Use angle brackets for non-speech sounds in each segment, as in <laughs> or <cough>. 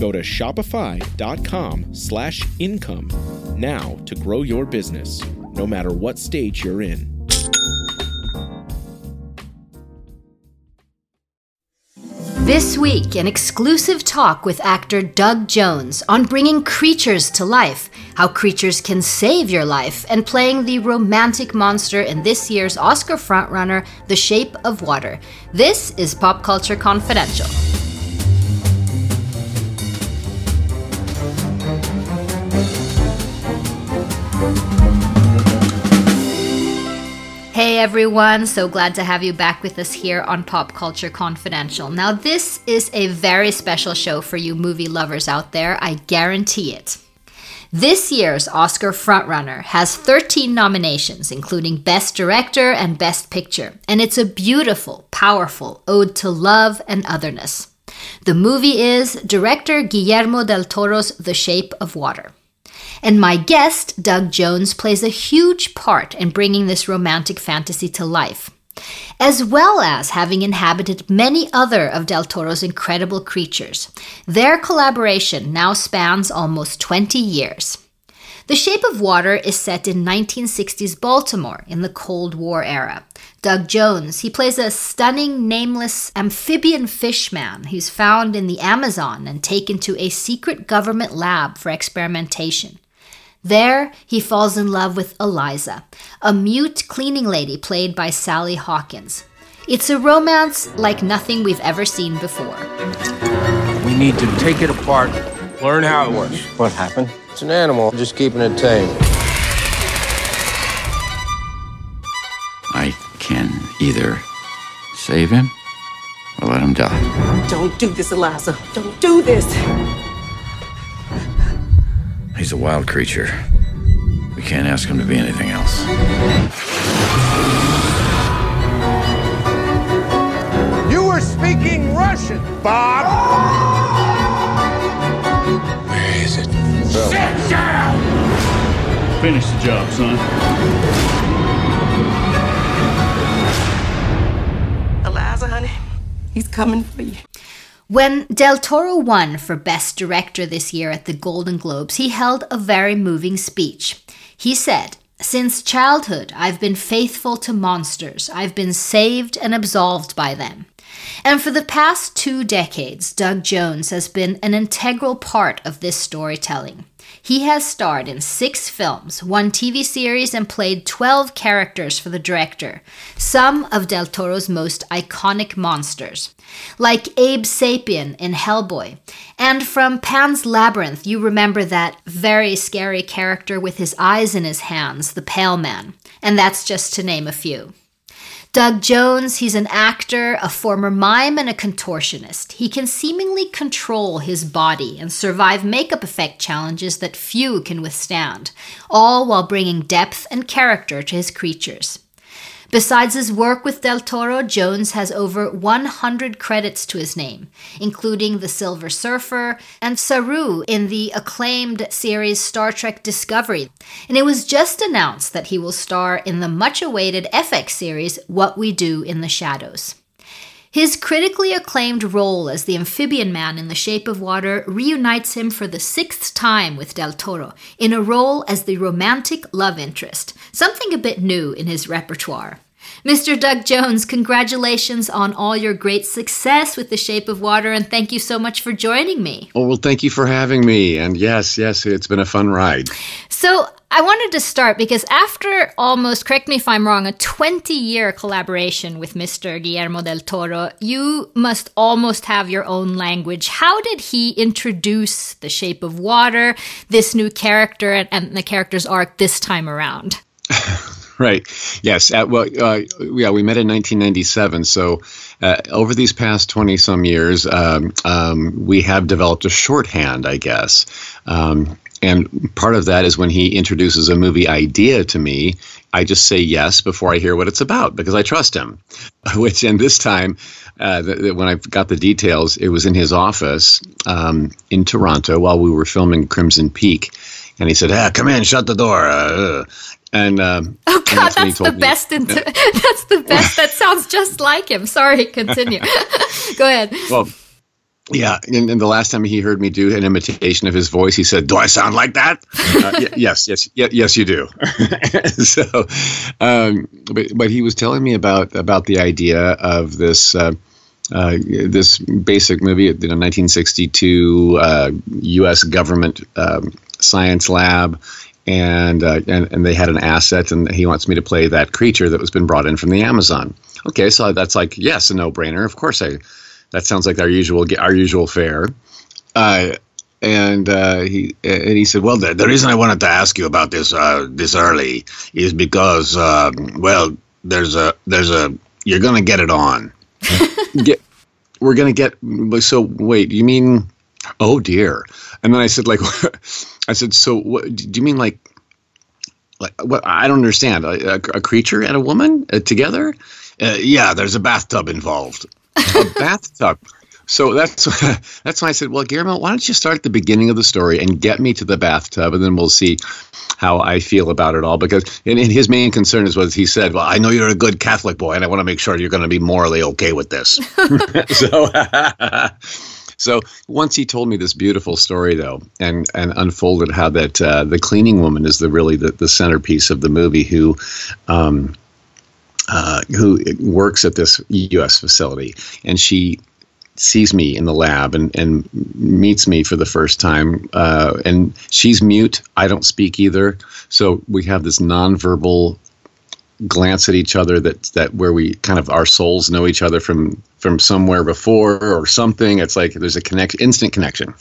Go to shopify.com slash income now to grow your business, no matter what stage you're in. This week, an exclusive talk with actor Doug Jones on bringing creatures to life, how creatures can save your life, and playing the romantic monster in this year's Oscar frontrunner, The Shape of Water. This is Pop Culture Confidential. Hey everyone, so glad to have you back with us here on Pop Culture Confidential. Now, this is a very special show for you movie lovers out there, I guarantee it. This year's Oscar frontrunner has 13 nominations, including Best Director and Best Picture, and it's a beautiful, powerful ode to love and otherness. The movie is director Guillermo del Toro's The Shape of Water. And my guest, Doug Jones, plays a huge part in bringing this romantic fantasy to life, as well as having inhabited many other of Del Toro's incredible creatures. Their collaboration now spans almost 20 years. The Shape of Water is set in 1960s Baltimore in the Cold War era. Doug Jones, he plays a stunning, nameless amphibian fishman who's found in the Amazon and taken to a secret government lab for experimentation. There, he falls in love with Eliza, a mute cleaning lady played by Sally Hawkins. It's a romance like nothing we've ever seen before. We need to take it apart, learn how it works. What happened? It's an animal, just keeping it tame. I can either save him or let him die. Don't do this, Eliza. Don't do this. He's a wild creature. We can't ask him to be anything else. You were speaking Russian, Bob! Where is it? Sit down! Finish the job, son. Eliza, honey, he's coming for you. When Del Toro won for Best Director this year at the Golden Globes, he held a very moving speech. He said, Since childhood, I've been faithful to monsters. I've been saved and absolved by them. And for the past two decades, Doug Jones has been an integral part of this storytelling. He has starred in six films, one TV series, and played 12 characters for the director, some of Del Toro's most iconic monsters, like Abe Sapien in Hellboy. And from Pan's Labyrinth, you remember that very scary character with his eyes in his hands, the Pale Man. And that's just to name a few. Doug Jones, he's an actor, a former mime, and a contortionist. He can seemingly control his body and survive makeup effect challenges that few can withstand, all while bringing depth and character to his creatures. Besides his work with Del Toro, Jones has over 100 credits to his name, including The Silver Surfer and Saru in the acclaimed series Star Trek Discovery. And it was just announced that he will star in the much awaited FX series What We Do in the Shadows. His critically acclaimed role as the amphibian man in The Shape of Water reunites him for the sixth time with Del Toro in a role as the romantic love interest, something a bit new in his repertoire. Mr. Doug Jones, congratulations on all your great success with The Shape of Water, and thank you so much for joining me. Oh, well, thank you for having me. And yes, yes, it's been a fun ride. So, I wanted to start because after almost, correct me if I'm wrong, a 20 year collaboration with Mr. Guillermo del Toro, you must almost have your own language. How did he introduce The Shape of Water, this new character, and, and the character's arc this time around? <laughs> right. Yes. Uh, well, uh, yeah, we met in 1997. So uh, over these past 20 some years, um, um, we have developed a shorthand, I guess. Um, and part of that is when he introduces a movie idea to me, I just say yes before I hear what it's about because I trust him. <laughs> Which, and this time, uh, the, the, when I got the details, it was in his office um, in Toronto while we were filming Crimson Peak. And he said, ah, come in, shut the door. Uh, and um, oh god, that's, that's the me. best. Inter- <laughs> that's the best. That sounds just like him. Sorry, continue. <laughs> Go ahead. Well, yeah, and, and, the last time he heard me do an imitation of his voice, he said, "Do I sound like that?" uh, y- <laughs> yes, yes, y- yes, you do. <laughs> so, um, but but he was telling me about about the idea of this. Uh, uh, this basic movie, you know, 1962 U.S. Uh, government um, science lab, and, uh, and and they had an asset, and he wants me to play that creature that was been brought in from the Amazon. Okay, so that's like yes, a no brainer. Of course, I that sounds like our usual our usual fare. Uh, and uh, he and he said, "Well, the, the, reason I wanted to ask you about this uh, this early is because, um, well, there's a there's a you're gonna get it on. <laughs> get, we're gonna get. So wait, you mean? Oh dear. And then I said, like, <laughs> I said, so what? Do you mean like? Like what? I don't understand. A, a, a creature and a woman uh, together? Uh, yeah, there's a bathtub involved a bathtub. So that's <laughs> that's why I said, well, Guillermo, why don't you start at the beginning of the story and get me to the bathtub, and then we'll see how I feel about it all. Because and, and his main concern is what he said. Well, I know you're a good Catholic boy, and I want to make sure you're going to be morally okay with this. <laughs> <laughs> so. So once he told me this beautiful story, though, and and unfolded how that uh, the cleaning woman is the really the, the centerpiece of the movie, who um, uh, who works at this U.S. facility, and she sees me in the lab and, and meets me for the first time. Uh, and she's mute. I don't speak either. So we have this nonverbal glance at each other that that where we kind of our souls know each other from from somewhere before or something. It's like there's a connect instant connection.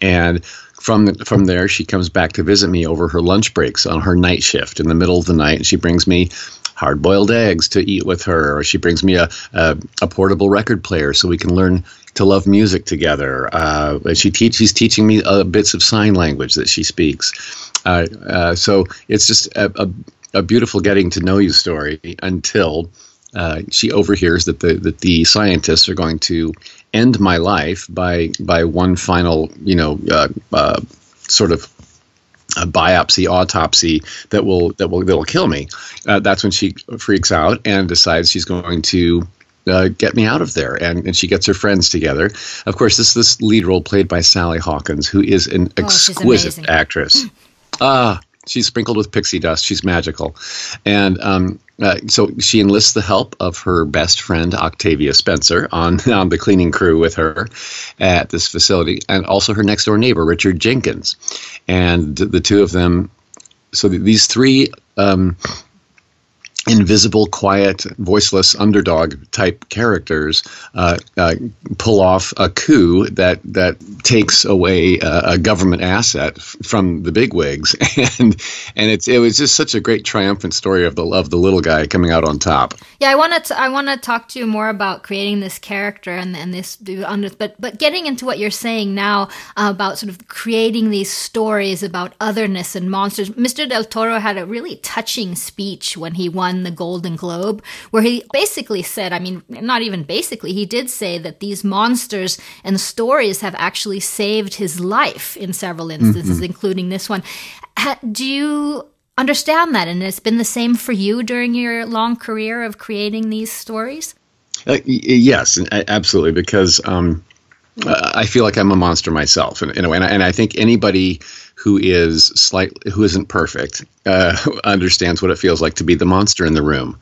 And from the, from there, she comes back to visit me over her lunch breaks on her night shift in the middle of the night, and she brings me hard boiled eggs to eat with her, or she brings me a, a, a, portable record player so we can learn to love music together. Uh, she teach, she's teaching me uh, bits of sign language that she speaks. Uh, uh so it's just a, a, a, beautiful getting to know you story until uh, she overhears that the that the scientists are going to end my life by by one final you know uh, sort of a biopsy autopsy that will that will that will kill me. Uh, that's when she freaks out and decides she's going to uh, get me out of there. And, and she gets her friends together. Of course, this this lead role played by Sally Hawkins, who is an oh, exquisite actress. Ah, she's sprinkled with pixie dust. She's magical, and um, uh, so she enlists the help of her best friend Octavia Spencer on <laughs> on the cleaning crew with her at this facility, and also her next door neighbor Richard Jenkins, and the two of them. So these three um, invisible, quiet, voiceless underdog type characters uh, uh, pull off a coup that that takes away a, a government asset from the bigwigs, <laughs> and and it's it was just such a great triumphant story of the of the little guy coming out on top. Yeah, I want to I want to talk to you more about creating this character and and this but but getting into what you're saying now uh, about sort of creating these stories about otherness and monsters. Mr. Del Toro had a really touching speech when he won won the Golden Globe, where he basically said, I mean, not even basically, he did say that these monsters and stories have actually saved his life in several instances, mm-hmm. including this one. do you understand that? And it's been the same for you during your long career of creating these stories? Uh, yes, absolutely, because um, I feel like I'm a monster myself in, in a way, and I, and I think anybody who is slightly who isn't perfect uh, <laughs> understands what it feels like to be the monster in the room.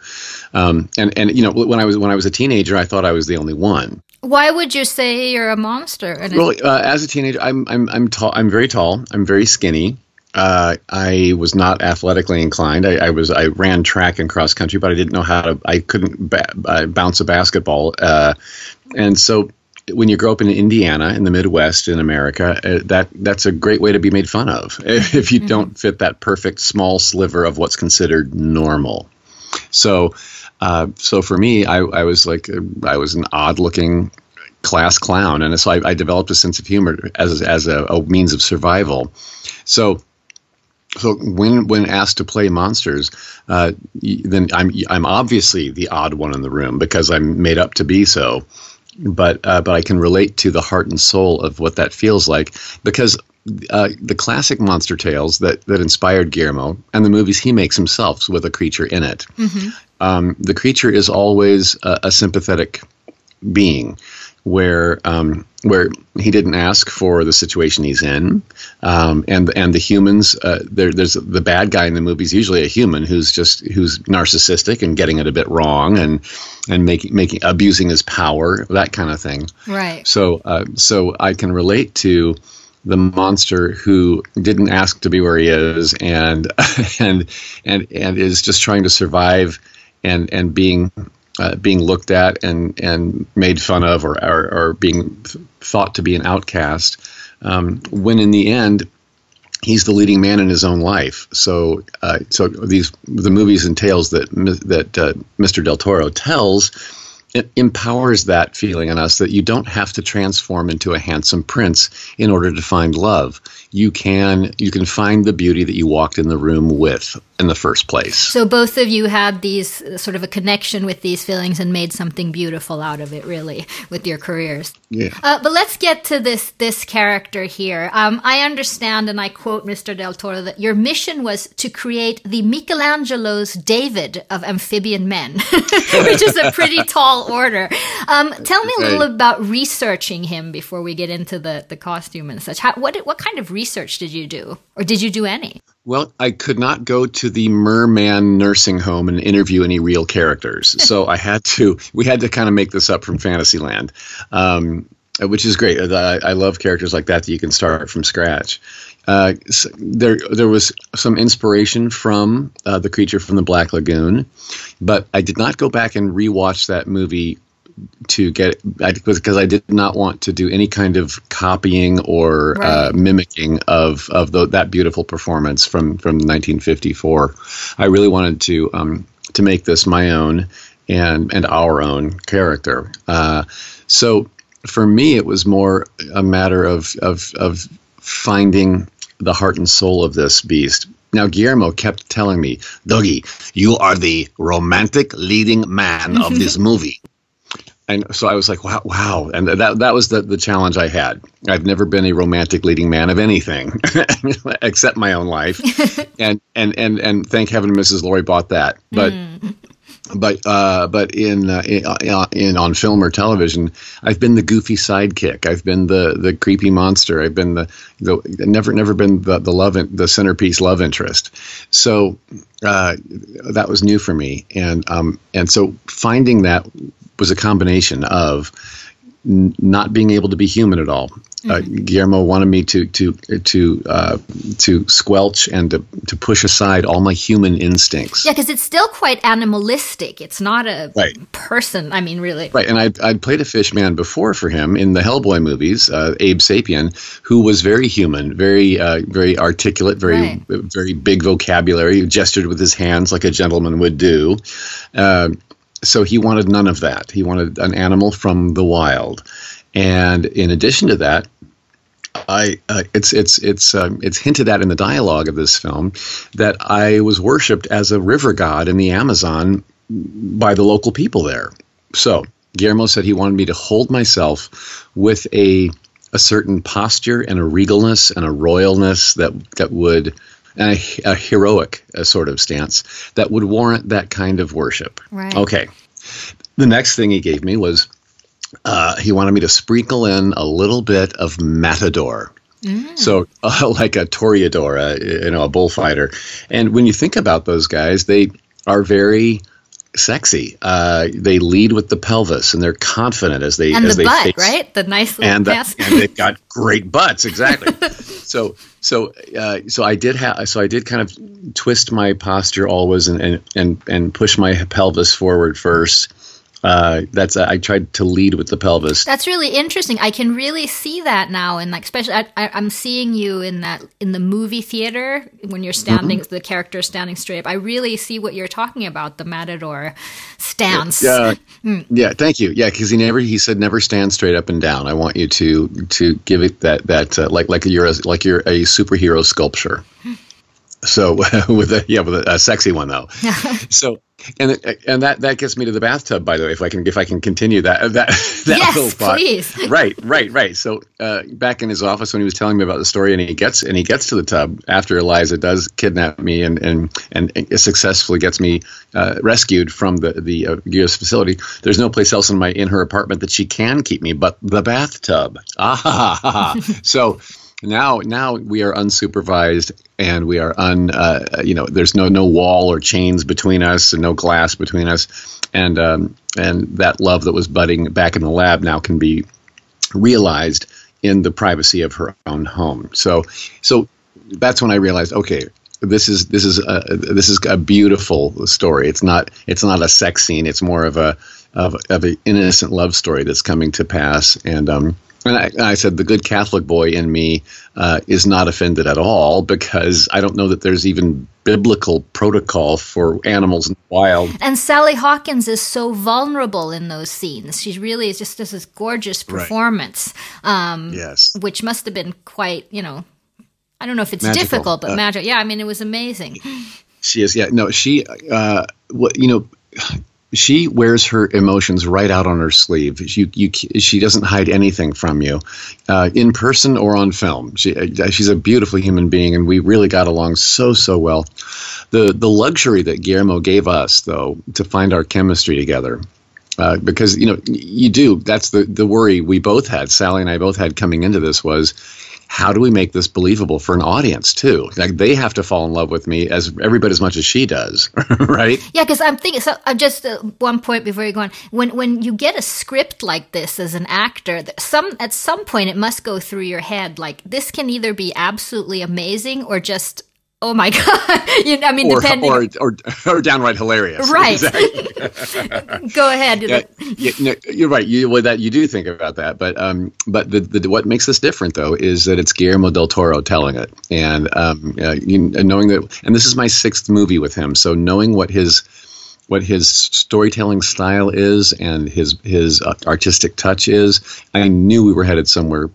Um, and and you know when I was when I was a teenager, I thought I was the only one. Why would you say you're a monster? well, uh, as a teenager, I'm I'm I'm tall. I'm very tall. I'm very skinny. uh, I was not athletically inclined. I, I, was I ran track and cross country, but I didn't know how to. I couldn't ba- uh, bounce a basketball, uh, and so when you grow up in Indiana in the Midwest in America, uh, that that's a great way to be made fun of <laughs> if you mm-hmm. don't fit that perfect small sliver of what's considered normal. So, uh, so for me, I, I was like I was an odd looking class clown, and so I, I, developed a sense of humor as as a, a means of survival. So so when when asked to play monsters, uh, then I'm I'm obviously the odd one in the room because I'm made up to be so. But uh, but I can relate to the heart and soul of what that feels like because uh, the classic monster tales that that inspired Guillermo and the movies he makes himself with a creature in it. Mm-hmm. Um, the creature is always a, a sympathetic being where um, where he didn't ask for the situation he's in, um, and and the humans uh, there, there's the bad guy in the movie is usually a human who's just who's narcissistic and getting it a bit wrong and and making making abusing his power that kind of thing. Right. So uh, so I can relate to the monster who didn't ask to be where he is and <laughs> and and and is just trying to survive and and being uh, being looked at and and made fun of or or, or being thought to be an outcast um, when in the end he's the leading man in his own life so uh, so these the movies and tales that that uh, Mr. Del Toro tells it empowers that feeling in us that you don't have to transform into a handsome prince in order to find love you can you can find the beauty that you walked in the room with in the first place. So both of you had these sort of a connection with these feelings and made something beautiful out of it, really, with your careers. Yeah. Uh, but let's get to this this character here. Um, I understand, and I quote Mr. Del Toro that your mission was to create the Michelangelo's David of amphibian men, <laughs> which is a pretty <laughs> tall order. Um, tell me a little about researching him before we get into the the costume and such. How, what what kind of research did you do, or did you do any? Well, I could not go to the Merman nursing home and interview any real characters, <laughs> so I had to. We had to kind of make this up from Fantasyland, um, which is great. I, I, love characters like that that you can start from scratch. Uh, so there, there was some inspiration from uh, the creature from the Black Lagoon, but I did not go back and rewatch that movie to get because I did not want to do any kind of copying or uh, right. uh, mimicking of of the, that beautiful performance from from 1954. I really wanted to um, to make this my own and and our own character. Uh, so for me, it was more a matter of of of finding the heart and soul of this beast. Now, Guillermo kept telling me, Dougie, you are the romantic leading man of this <laughs> movie and so I was like, wow, wow, and that that was the the challenge I had. I've never been a romantic leading man of anything <laughs> except my own life, <laughs> and and and and thank heaven Mrs. Laurie bought that. But mm. but uh, but in, uh, in, uh, in on film or television, I've been the goofy sidekick. I've been the the creepy monster. I've been the, the never never been the the love in, the centerpiece love interest. So uh, that was new for me, and um and so finding that was a combination of n- not being able to be human at all. Uh, mm-hmm. Uh, Guillermo wanted me to to to uh, to squelch and to, to push aside all my human instincts. Yeah, because it's still quite animalistic. It's not a right. person. I mean, really. Right, and I'd, I'd played a fish man before for him in the Hellboy movies, uh, Abe Sapien, who was very human, very uh, very articulate, very right. very big vocabulary, gestured with his hands like a gentleman would do. So he wanted none of that. He wanted an animal from the wild, and in addition to that, I uh, it's it's it's um, it's hinted at in the dialogue of this film that I was worshipped as a river god in the Amazon by the local people there. So Guillermo said he wanted me to hold myself with a a certain posture and a regalness and a royalness that that would a, a heroic a sort of stance that would warrant that kind of worship. Right. Okay. The next thing he gave me was uh, he wanted me to sprinkle in a little bit of matador. Mm. So, uh, <laughs> like a toreador, uh, you know, a bullfighter. And when you think about those guys, they are very sexy. Uh, they lead with the pelvis, and they're confident as they and as the they butt, face, right? The nice little and, the, and they've <laughs> got great butts, exactly. <laughs> so so uh, so I did have so I did kind of twist my posture always and and and, and push my pelvis forward first. Uh, that's I tried to lead with the pelvis. That's really interesting. I can really see that now, and like especially I, I'm seeing you in that in the movie theater when you're standing, Mm-hmm. the character standing straight up. I really see what you're talking about, the matador stance. Yeah, yeah. <laughs> Thank you. Yeah, because he never he said never stand straight up and down. I want you to to give it that that uh, like like you're a, like you're a superhero sculpture. So <laughs> with a yeah with a, a sexy one though. <laughs> so and and that that gets me to the bathtub. By the way, if I can if I can continue that that <laughs> that Yes, little thought. please. <laughs> Right, right, right. So uh, back in his office when he was telling me about the story, and he gets and he gets to the tub after Eliza does kidnap me and and and successfully gets me uh, rescued from the the uh, U.S. facility. There's no place else in my in her apartment that she can keep me but the bathtub. Ah, ha, ha, ha. <laughs> so now now we are unsupervised and we are un uh, you know there's no no wall or chains between us and no glass between us. And um, and that love that was budding back in the lab now can be realized in the privacy of her own home. So so that's when I realized okay this is this is a, this is a beautiful story. It's not it's not a sex scene. It's more of a of, of an innocent love story that's coming to pass. And um and I, I said the good Catholic boy in me uh, is not offended at all because I don't know that there's even biblical protocol for animals in the wild. And Sally Hawkins is so vulnerable in those scenes. She really is just does this gorgeous Right. performance, um, Yes. which must have been quite, you know, I don't know if it's Magical. difficult, but Uh, magic. Yeah, I mean, it was amazing. She is, yeah. No, she, uh, what you know, she wears her emotions right out on her sleeve. You, you, she doesn't hide anything from you, uh, in person or on film. She, uh, she's a beautiful human being, and we really got along so, so well. The, the luxury that Guillermo gave us, though, to find our chemistry together. Uh, because you know you do that's the the worry we both had Sally and I both had coming into this was how do we make this believable for an audience too like they have to fall in love with me as everybody as much as she does <laughs> right Yeah, because I'm thinking. So, uh, just uh, one point before you go on. When when you get a script like this as an actor, some at some point it must go through your head. Like this can either be absolutely amazing or just oh my <laughs> god. you I mean, or, depending. or, or or downright hilarious Right. Exactly. <laughs> go ahead. yeah, yeah, no, you're right. You well, that you do think about that, but um, but the, the what makes this different though is that it's Guillermo del Toro telling it, and um, uh, you, and knowing that, and this is my sixth movie with him, so knowing what his what his storytelling style is and his his uh, artistic touch is, I knew we were headed somewhere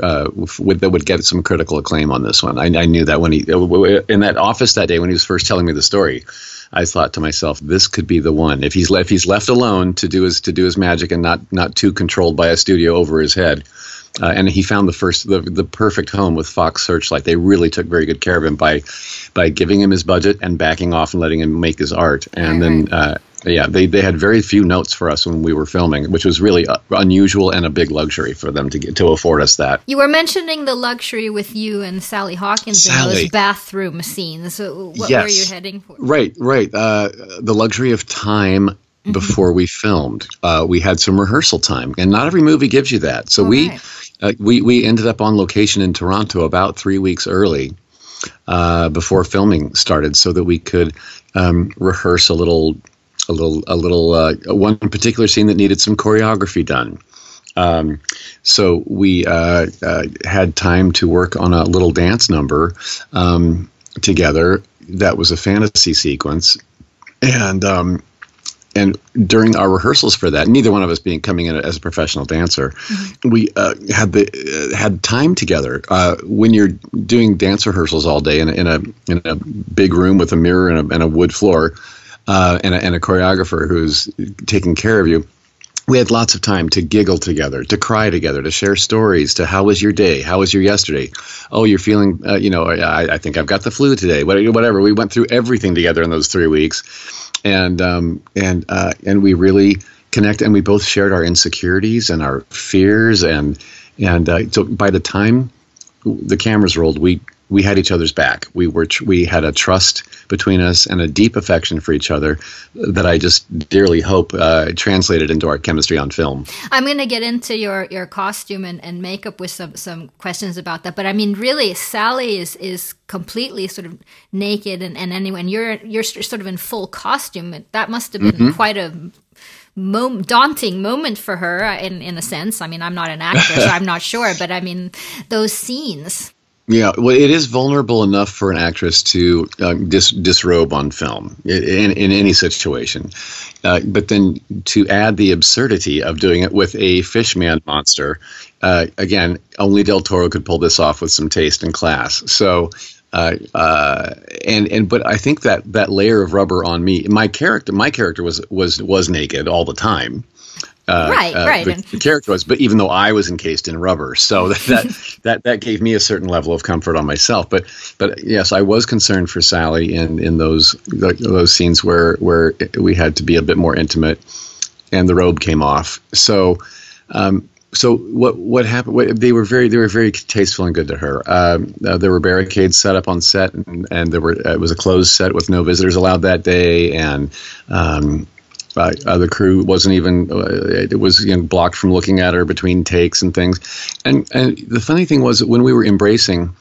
uh, with, that would get some critical acclaim on this one. I, I knew that when he in that office that day when he was first telling me the story. I thought to myself, this could be the one. If he's if he's left alone to do his to do his magic and not not too controlled by a studio over his head, uh, and he found the first the, the perfect home with Fox Searchlight. They really took very good care of him by by giving him his budget and backing off and letting him make his art. And then uh, yeah, they they had very few notes for us when we were filming, which was really uh, unusual and a big luxury for them to get to afford us that. You were mentioning the luxury with you and Sally Hawkins in Sally. those bathroom scenes. So what Yes. were you heading for? Right, right. Uh, the luxury of time before we filmed. Uh, we had some rehearsal time, and not every movie gives you that. So we, right. uh, we we ended up on location in Toronto about three weeks early uh, before filming started, so that we could um, rehearse a little, a little, a little uh, one particular scene that needed some choreography done. Um, so we uh, uh, had time to work on a little dance number um, together. That was a fantasy sequence, and um, and during our rehearsals for that, neither one of us being coming in as a professional dancer, we uh, had the uh, had time together. Uh, when you're doing dance rehearsals all day in a, in a in a big room with a mirror and a, and a wood floor, uh, and, a, and a choreographer who's taking care of you, we had lots of time to giggle together, to cry together, to share stories. To how was your day? How was your yesterday? Oh, you're feeling, uh, you know, I, I think I've got the flu today. What- Whatever. We went through everything together in those three weeks, and um, and uh, and we really connect. And we both shared our insecurities and our fears, and and uh, so by the time the cameras rolled, we we had each other's back. We were tr- we had a trust between us and a deep affection for each other that I just dearly hope uh, translated into our chemistry on film. I'm going to get into your, your costume and, and makeup with some, some questions about that. But I mean, really, Sally is is completely sort of naked, and and anyway, and you're you're sort of in full costume. That must have been mm-hmm. quite a mom- daunting moment for her in in a sense. I mean, I'm not an actor, so <laughs> I'm not sure, but I mean, those scenes. Yeah, well, it is vulnerable enough for an actress to uh, dis- disrobe on film in, in any situation. Uh, but then to add the absurdity of doing it with a fishman monster, uh, again, only Del Toro could pull this off with some taste and class. So, uh, uh, and and but I think that that layer of rubber on me, my character, my character was was was naked all the time. Uh, right, uh, right. The, the, character was, but even though I was encased in rubber, so <laughs> that, that that that gave me a certain level of comfort on myself. But but yes, I was concerned for Sally in in those those scenes where where we had to be a bit more intimate, and the robe came off. So. Um, so what what happened? What, they were very they were very tasteful and good to her. Um, uh, there were barricades set up on set, and, and there were uh, it was a closed set with no visitors allowed that day, and um, uh, uh, the crew wasn't even uh, it was you know, blocked from looking at her between takes and things. And and the funny thing was that when we were embracing,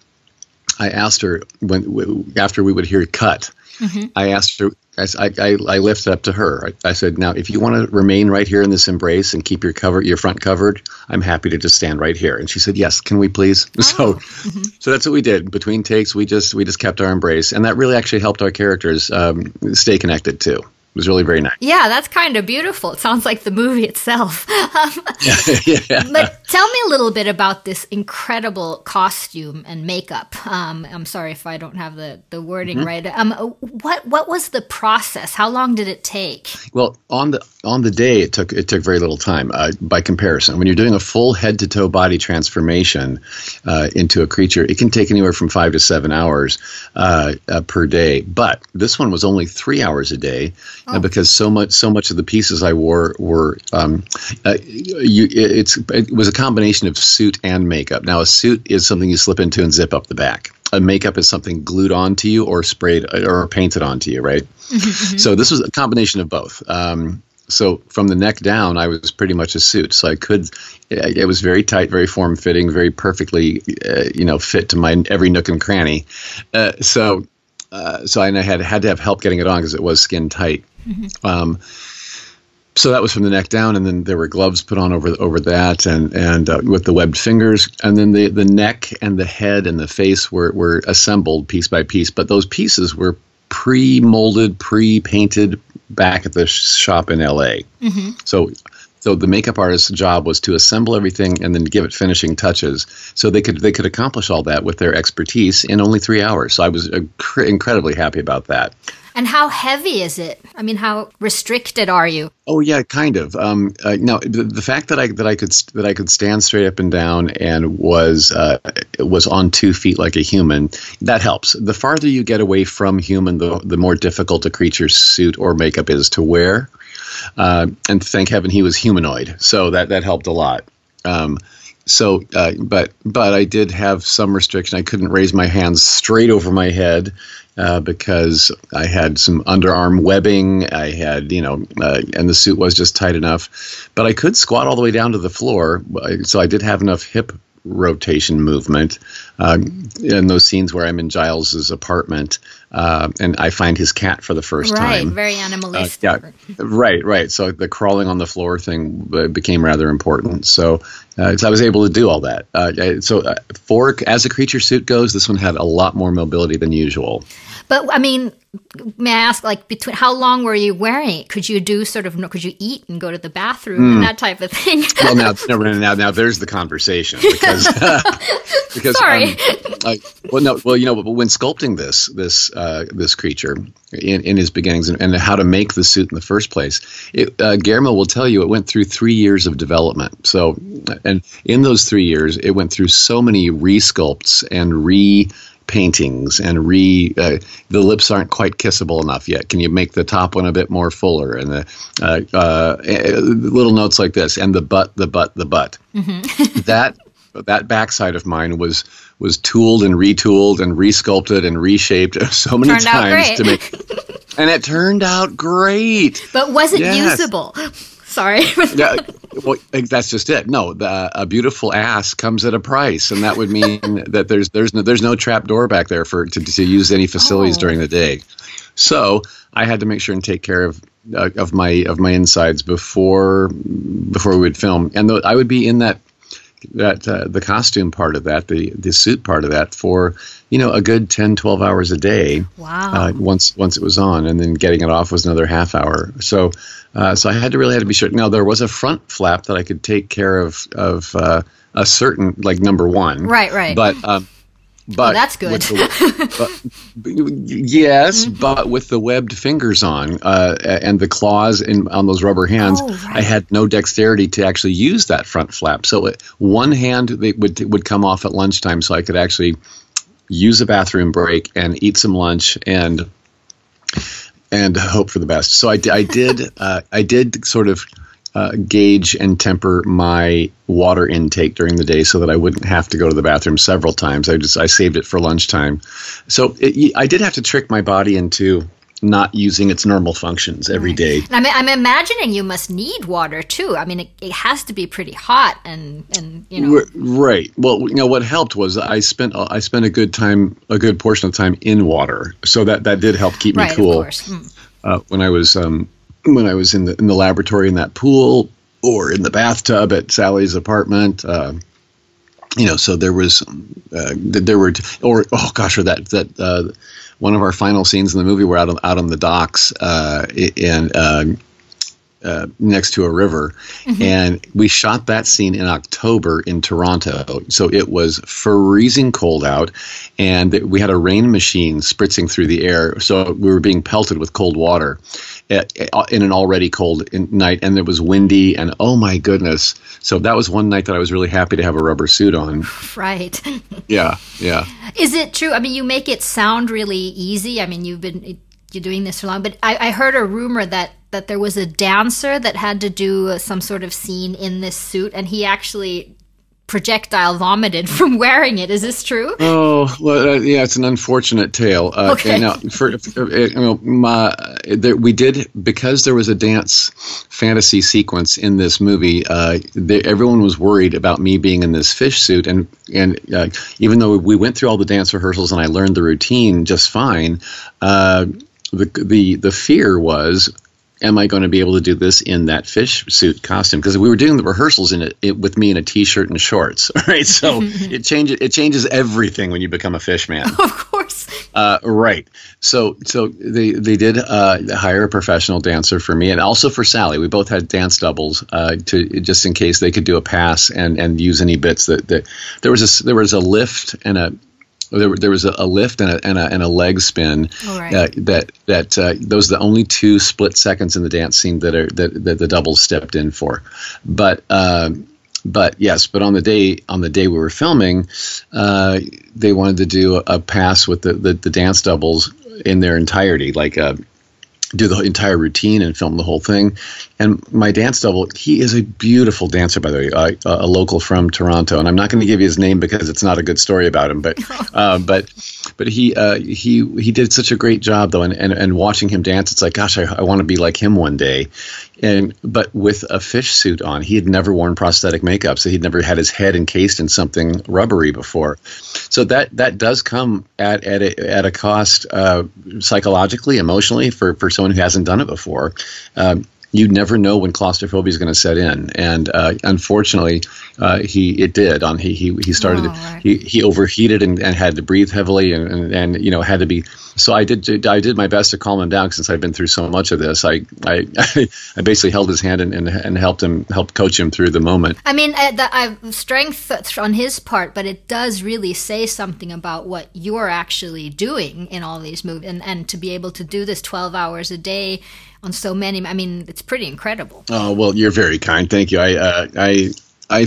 I asked her when after we would hear cut, mm-hmm. I asked her. I, I, I lifted up to her. I, I said, "Now, if you want to remain right here in this embrace and keep your cover, your front covered, I'm happy to just stand right here." And she said, "Yes, can we please?" <laughs> Oh. So, mm-hmm. so that's what we did. Between takes, we just we just kept our embrace, and that really actually helped our characters um, stay connected too was really very nice. Yeah, that's kind of beautiful. It sounds like the movie itself. Um, <laughs> yeah, <laughs> yeah. But tell me a little bit about this incredible costume and makeup. Um, I'm sorry if I don't have the, the wording mm-hmm. right. Um, what what was the process? How long did it take? Well, on the on the day, it took it took very little time. Uh, by comparison, when you're doing a full head to toe body transformation uh, into a creature, it can take anywhere from five to seven hours uh, uh per day. But this one was only three hours a day oh. because so much so much of the pieces I wore were um, uh, you, it's it was a combination of suit and makeup. Now a suit is something you slip into and zip up the back. A makeup is something glued onto you or sprayed or painted onto you, right? <laughs> Mm-hmm. So this was a combination of both. Um, so from the neck down, I was pretty much a suit. So I could, it was very tight, very form fitting, very perfectly, uh, you know, fit to my every nook and cranny. Uh, so, uh, so I had had to have help getting it on because it was skin tight. Mm-hmm. Um, so that was from the neck down, and then there were gloves put on over over that, and and uh, with the webbed fingers, and then the the neck and the head and the face were were assembled piece by piece, but those pieces were pre-molded, pre-painted back at the shop in LA. Mm-hmm. So so the makeup artist's job was to assemble everything and then give it finishing touches. So they could they could accomplish all that with their expertise in only three hours. So I was incredibly happy about that. And how heavy is it? I mean, how restricted are you? Oh yeah, kind of. Um, uh, no, the, the, fact that I that I could that I could stand straight up and down and was uh, was on two feet like a human that helps. The farther you get away from human, the the more difficult a creature's suit or makeup is to wear. Uh, and thank heaven he was humanoid, so that that helped a lot. Um, so, uh, but but I did have some restriction. I couldn't raise my hands straight over my head uh, because I had some underarm webbing. I had, you know, uh, and the suit was just tight enough. But I could squat all the way down to the floor, so I did have enough hip rotation movement uh, in those scenes where I'm in Giles's apartment uh, and I find his cat for the first right, time. Right, very animalistic. Uh, yeah, right, right. So the crawling on the floor thing uh, became rather important. So, uh, so I was able to do all that. Uh, so for as a creature suit goes, this one had a lot more mobility than usual. But I mean, may I ask, like, between how long were you wearing it? Could you do sort of, could you eat and go to the bathroom mm. and that type of thing? <laughs> well, now, now, now, there's the conversation because <laughs> <laughs> because sorry. Um, well, no, well, you know, but when sculpting this this uh, this creature in, in his beginnings and, and, how to make the suit in the first place, it, uh, Guillermo will tell you it went through three years of development. So, and in those three years, it went through so many resculpts and re paintings and re uh, the lips aren't quite kissable enough yet. Can you make the top one a bit more fuller and the uh, uh, little notes like this and the butt, the butt, the butt. Mm-hmm. <laughs> that that backside of mine was was tooled and retooled and resculpted and reshaped <laughs> so many Turned times to make, and it turned out great. <laughs> But was it Yes. usable? Sorry. <laughs> Yeah, well, that's just it. No, the, a beautiful ass comes at a price, and that would mean <laughs> that there's there's no there's no trap door back there for to, to use any facilities Oh. during the day. So I had to make sure and take care of uh, of my of my insides before before we would film, and I would be in that that uh, the costume part of that, the the suit part of that for you know a good 10 12 hours a day Wow. uh, once once it was on and then getting it off was another half hour so uh, so I had to really had to be sure now there was a front flap that I could take care of of uh, a certain like number one Right, right. but um, but that's good. the- <laughs> but, yes, Mm-hmm. but with the webbed fingers on uh, and the claws in, on those rubber hands, Oh, right. I had no dexterity to actually use that front flap. So it, one hand they would would come off at lunchtime, so I could actually use a bathroom break and eat some lunch and and hope for the best. So I, I did <laughs> uh, I did sort of uh, gauge and temper my water intake during the day so that I wouldn't have to go to the bathroom several times. I just I saved it for lunchtime. So it, I did have to trick my body into not using its normal functions every day. I mean, I'm imagining you must need water too. I mean, it, it has to be pretty hot, and and you know, Right. Well, you know what helped was I spent I spent a good time a good portion of time in water, so that that did help keep me right, cool. of course. Mm. uh, when I was um, when I was in the in the laboratory in that pool or in the bathtub at Sally's apartment. Uh, you know, so there was uh, there were or oh gosh, or that that uh, one of our final scenes in the movie we're out on out on the docks uh, and. Uh, next to a river, mm-hmm. and we shot that scene in October in Toronto. So it was freezing cold out, and we had a rain machine spritzing through the air. So we were being pelted with cold water eh, eh, in an already cold night, and it was windy. And oh my goodness! So that was one night that I was really happy to have a rubber suit on. <laughs> Right. <laughs> Yeah, yeah. Is it true? I mean, you make it sound really easy. I mean, you've been you're doing this for long, but I, I heard a rumor that that there was a dancer that had to do some sort of scene in this suit, and he actually projectile vomited <laughs> from wearing it. Is this true? Oh well, uh, yeah, it's an unfortunate tale. Uh, Okay. Now, for, for uh, you know, my, there, we did because there was a dance fantasy sequence in this movie. Uh, they, everyone was worried about me being in this fish suit, and and uh, even though we went through all the dance rehearsals and I learned the routine just fine, uh, the the the fear was am I going to be able to do this in that fish suit costume? Because we were doing the rehearsals in it, it with me in a t-shirt and shorts, <laughs> right? So it changes it changes everything when you become a fish man. <laughs> Of course. Uh, right. So so they they did uh, hire a professional dancer for me and also for Sally. We both had dance doubles uh, to just in case they could do a pass and and use any bits that, that there was a there was a lift and a there, there was a, a lift and a, and a and a leg spin right. uh, that that uh, those are the only two split seconds in the dance scene that are that, that the doubles stepped in for, but. Um, but yes, but on the day on the day we were filming, uh, they wanted to do a, a pass with the, the, the dance doubles in their entirety, like uh, do the entire routine and film the whole thing. And my dance double, he is a beautiful dancer, by the way, uh, a local from Toronto. And I'm not going to give you his name because it's not a good story about him, but <laughs> uh, but but he uh, he he did such a great job though, and and, and watching him dance, it's like, gosh, I, I want to be like him one day. And but with a fish suit on, he had never worn prosthetic makeup, so he'd never had his head encased in something rubbery before. So that that does come at at a, at a cost uh, psychologically, emotionally for for someone who hasn't done it before. Um, you never know when claustrophobia is going to set in, and uh, unfortunately, uh, he it did. On he he he started Oh, right. he, he overheated and, and had to breathe heavily, and, and and you know had to be. So I did I did my best to calm him down since I've been through so much of this. I I, <laughs> I basically held his hand and, and and helped him help coach him through the moment. I mean, uh, the uh, strength on his part, but it does really say something about what you're actually doing in all these movies, and, and to be able to do this 12 hours a day on so many. I mean, it's pretty incredible. Oh well, you're very kind. Thank you. I uh, I. I,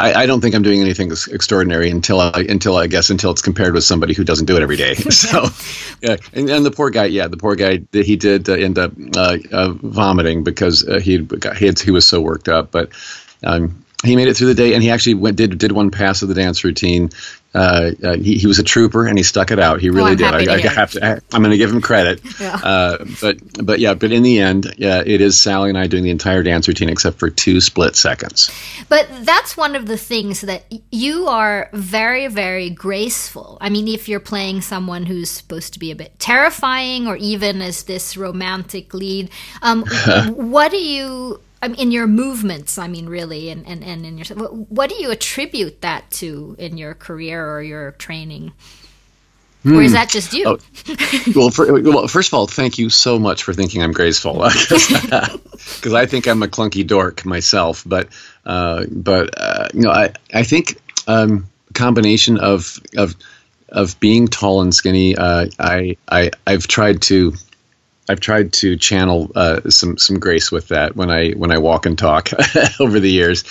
I, I don't think I'm doing anything extraordinary until I until I guess until it's compared with somebody who doesn't do it every day. <laughs> <laughs> So, yeah, and, and the poor guy, yeah, the poor guy, he did uh, end up uh, uh, vomiting because uh, he got he, had, he was so worked up. But um, he made it through the day, and he actually went did did one pass of the dance routine. Uh, uh, he, he was a trooper, and he stuck it out. He really Oh, did. I, I have to. I, I'm going to give him credit. <laughs> Yeah. Uh, but but yeah, but in the end, yeah, it is Sally and I doing the entire dance routine except for two split seconds. But that's one of the things that you are very, very graceful. I mean, if you're playing someone who's supposed to be a bit terrifying or even as this romantic lead, um, <laughs> what do you, I mean, in your movements, I mean, really, and, and, and in your, what, do you attribute that to in your career or your training? Or is that just you? Oh, well, for, well, first of all, thank you so much for thinking I'm graceful, <laughs> because I think I'm a clunky dork myself. But uh, but uh, you know, I I think um, combination of of of being tall and skinny. Uh, I I I've tried to. I've tried to channel uh, some some grace with that when I when I walk and talk <laughs> over the years,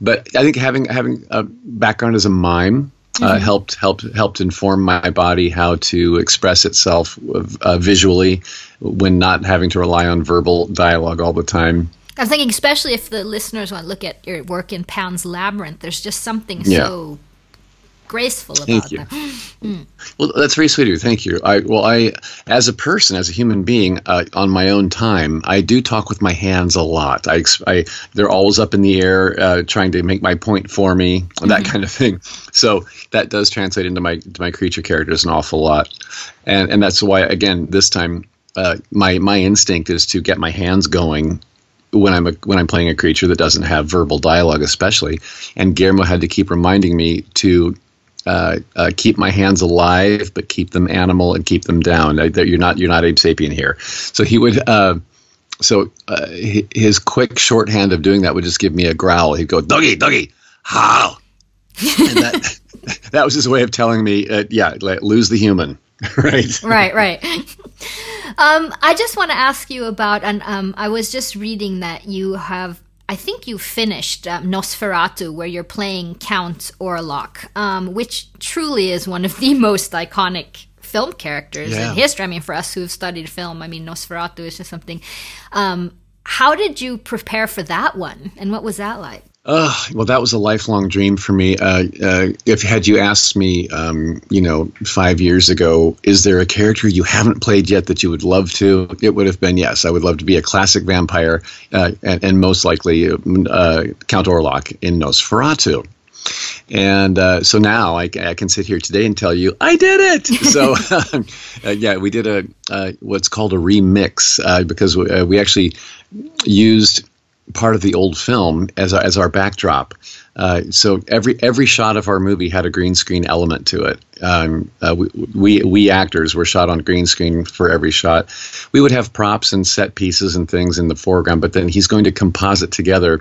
but I think having having a background as a mime uh, helped helped helped inform my body how to express itself uh, visually when not having to rely on verbal dialogue all the time. I was thinking, especially if the listeners want to look at your work in Pan's Labyrinth, there's just something Yeah. so graceful about Thank you. that. <gasps> Well, that's very sweet of you. Thank you. I well, I as a person, as a human being, uh, on my own time, I do talk with my hands a lot. I, I they're always up in the air, uh, trying to make my point for me, that kind of thing. So that does translate into my to my creature characters an awful lot, and and that's why again this time, uh, my my instinct is to get my hands going when I'm a, when I'm playing a creature that doesn't have verbal dialogue, especially. And Guillermo had to keep reminding me to uh, uh, keep my hands alive, but keep them animal and keep them down. You're not you're not Abe Sapien here. So he would. Uh, so uh, his quick shorthand of doing that would just give me a growl. He'd go, "Dougie, Dougie, how?" and that <laughs> that was his way of telling me, uh, "Yeah, lose the human." <laughs> right. right, right. <laughs> um, I just want to ask you about, and um, I was just reading that you have, I think you finished um, Nosferatu, where you're playing Count Orlok, um, which truly is one of the <laughs> most iconic film characters Yeah. in history. I mean, for us who've studied film, I mean, Nosferatu is just something. Um, how did you prepare for that one, and what was that like? Uh, well, that was a lifelong dream for me. Uh, uh, if had you asked me, um, you know, five years ago, is there a character you haven't played yet that you would love to? It would have been yes. I would love to be a classic vampire, uh, and, and most likely uh, Count Orlok in Nosferatu. And uh, so now I, I can sit here today and tell you I did it. <laughs> So <laughs> uh, yeah, we did a uh, what's called a remix uh, because we, uh, we actually used part of the old film as as our backdrop. Uh, so every every shot of our movie had a green screen element to it. Um, uh, we, we we actors were shot on green screen for every shot. We would have props and set pieces and things in the foreground, but then he's going to composite together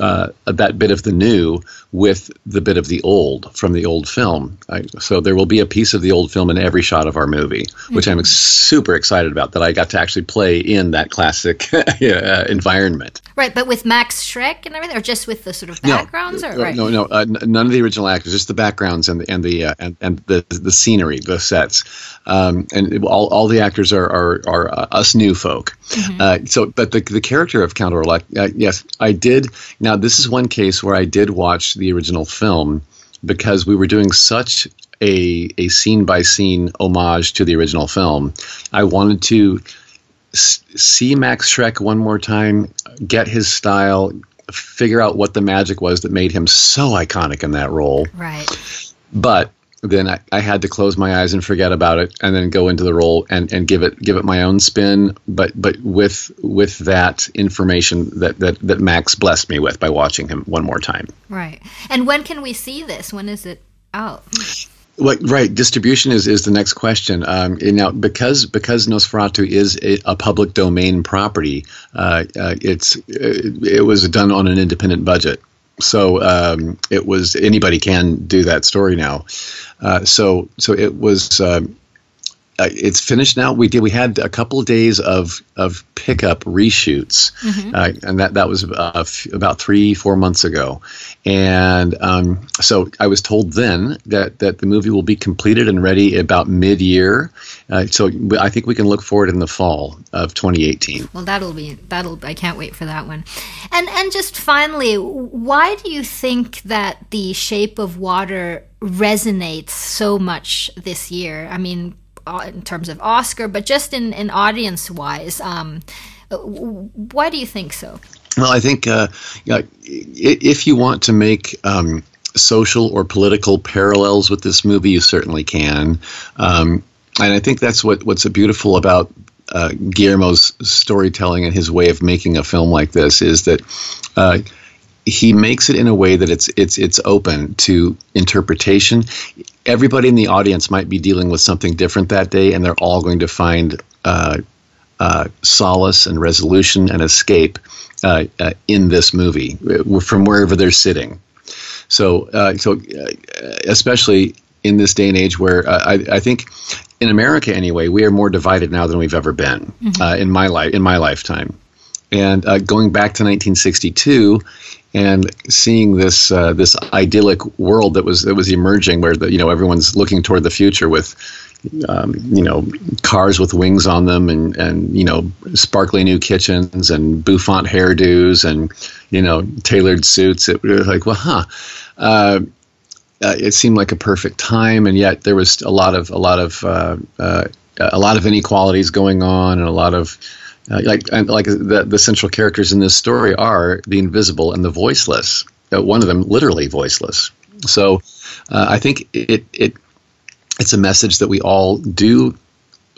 uh, that bit of the new with the bit of the old from the old film. I, so there will be a piece of the old film in every shot of our movie, which I'm super excited about. That I got to actually play in that classic <laughs> uh, environment. Right, but with Max Schreck and everything, or just with the sort of backgrounds, or no, right? no, no, uh, none of the original actors, just the backgrounds and the and the uh, and, and the the scenery, the sets, um, and all, all the actors are are, are uh, us new folk. Uh, so, but the the character of Count Orlok, uh, yes, I did. Now, this is one case where I did watch the original film because we were doing such a a scene by scene homage to the original film. I wanted to s- see Max Schreck one more time, get his style, figure out what the magic was that made him so iconic in that role. Right. But then I, I had to close my eyes and forget about it and then go into the role and, and give it give it my own spin, but but with with that information that, that, that Max blessed me with by watching him one more time. Right. And when can we see this? When is it out? What, right, distribution is, is the next question. Um, now, because because Nosferatu is a, a public domain property, uh, uh, it's it, it was done on an independent budget, so um, it was anybody can do that story now. Uh, so so it was. um uh, it's finished now. We did. We had a couple of days of of pickup reshoots, uh, and that that was uh, f- about three four months ago. And um, so I was told then that that the movie will be completed and ready about mid year. Uh, so I think we can look forward in the fall of 2018. Well, that'll be that'll. I can't wait for that one. And and just finally, why do you think that The Shape of Water resonates so much this year? I mean, in terms of Oscar, but just in in audience wise, um, why do you think so? Well, I think uh, if you want to make um, social or political parallels with this movie, you certainly can. Um, and I think that's what, what's beautiful about uh, Guillermo's storytelling and his way of making a film like this is that uh, he makes it in a way that it's it's it's open to interpretation. Everybody in the audience might be dealing with something different that day, and they're all going to find uh, uh, solace and resolution and escape uh, uh, in this movie uh, from wherever they're sitting. So, uh, so especially in this day and age where uh, I, I think in America anyway, we are more divided now than we've ever been uh, in my life in my lifetime. And uh, going back to 1962 and seeing this uh, this idyllic world that was that was emerging, where the, you know everyone's looking toward the future with um, you know cars with wings on them and and you know sparkly new kitchens and bouffant hairdos and you know tailored suits. It was like, well, huh. Uh, uh, it seemed like a perfect time, and yet there was a lot of a lot of uh, uh, a lot of inequalities going on, and a lot of uh, like and like the the central characters in this story are the invisible and the voiceless. Uh, one of them literally voiceless. So uh, I think it it it's a message that we all do.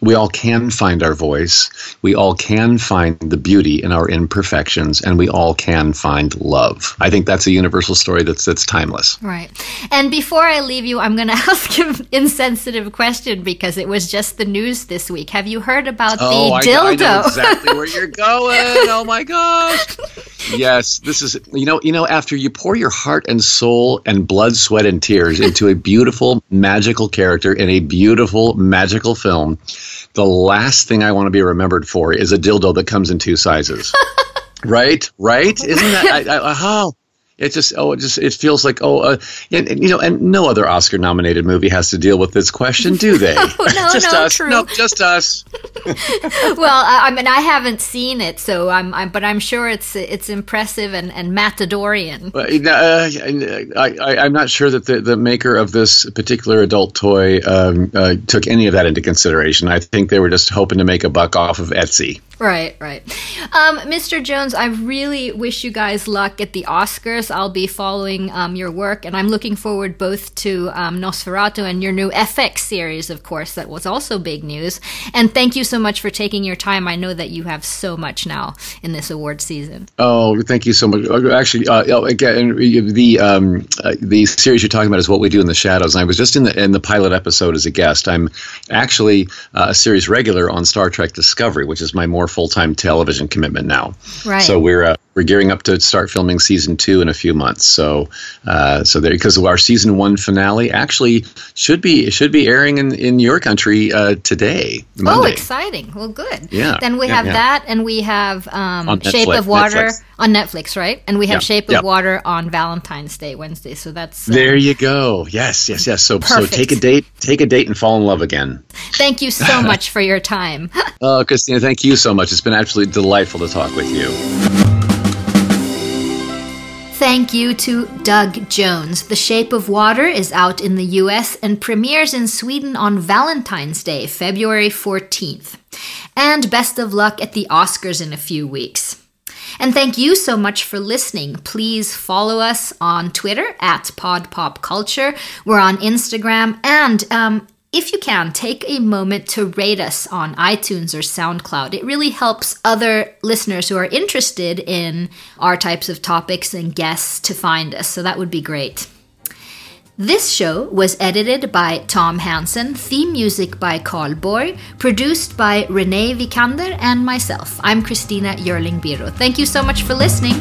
We all can find our voice. We all can find the beauty in our imperfections, and we all can find love. I think that's a universal story that's that's timeless. Right. And before I leave you, I'm going <laughs> to ask you an insensitive question because it was just the news this week. Have you heard about the Oh, I, dildo? I know exactly where you're <laughs> going. Oh my gosh. Yes, this is you know you know after you pour your heart and soul and blood, sweat and tears into a beautiful magical character in a beautiful magical film, the last thing I want to be remembered for is a dildo that comes in two sizes. <laughs> right? Right? Isn't that I, I, how? It just oh it just it feels like oh uh, and, and, you know and no other Oscar nominated movie has to deal with this question, do they? <laughs> no, no, <laughs> just no, us. true. Nope, just us. <laughs> well, I, I mean, I haven't seen it, so I'm, I'm, but I'm sure it's it's impressive and, and matadorian. Well, uh, I, I, I'm not sure that the, the maker of this particular adult toy um, uh, took any of that into consideration. I think they were just hoping to make a buck off of Etsy. Right, right. Um, Mr. Jones, I really wish you guys luck at the Oscars. I'll be following um, your work, and I'm looking forward both to um, Nosferatu and your new FX series, of course, that was also big news. And thank you so much for taking your time. I know that you have so much now in this award season. Oh, thank you so much. Uh, Actually, uh, oh, again, the um, uh, the series you're talking about is what we do in the shadows. And I was just in the in the pilot episode as a guest. I'm actually uh, a series regular on Star Trek Discovery, which is my more full time television commitment now. Right. So we're uh, we're gearing up to start filming season two in a few months. So uh, so there because our season one finale actually should be should be airing in in your country uh, today. Oh, exciting. Well, good. Yeah, Then we yeah, have yeah. that, and we have um, Shape of Water Netflix. on Netflix, right? And we have Yeah, Shape of. Water on Valentine's Day, Wednesday. So that's. uh, There you go. Yes, yes, yes. So so take a date, take a date, and fall in love again. Thank you so <laughs> much for your time. <laughs> Oh, Christina, thank you so much. It's been absolutely delightful to talk with you. Thank you to Doug Jones. The Shape of Water is out in the US and premieres in Sweden on Valentine's Day, February 14th. And best of luck at the Oscars in a few weeks. And thank you so much for listening. Please follow us on Twitter at PodPopCulture. We're on Instagram. And um, if you can, take a moment to rate us on iTunes or SoundCloud. It really helps other listeners who are interested in our types of topics and guests to find us. So that would be great. This show was edited by Tom Hansen, theme music by Carl Borg, produced by Renee Vikander and myself. I'm Christina Yerling Biro. Thank you so much for listening.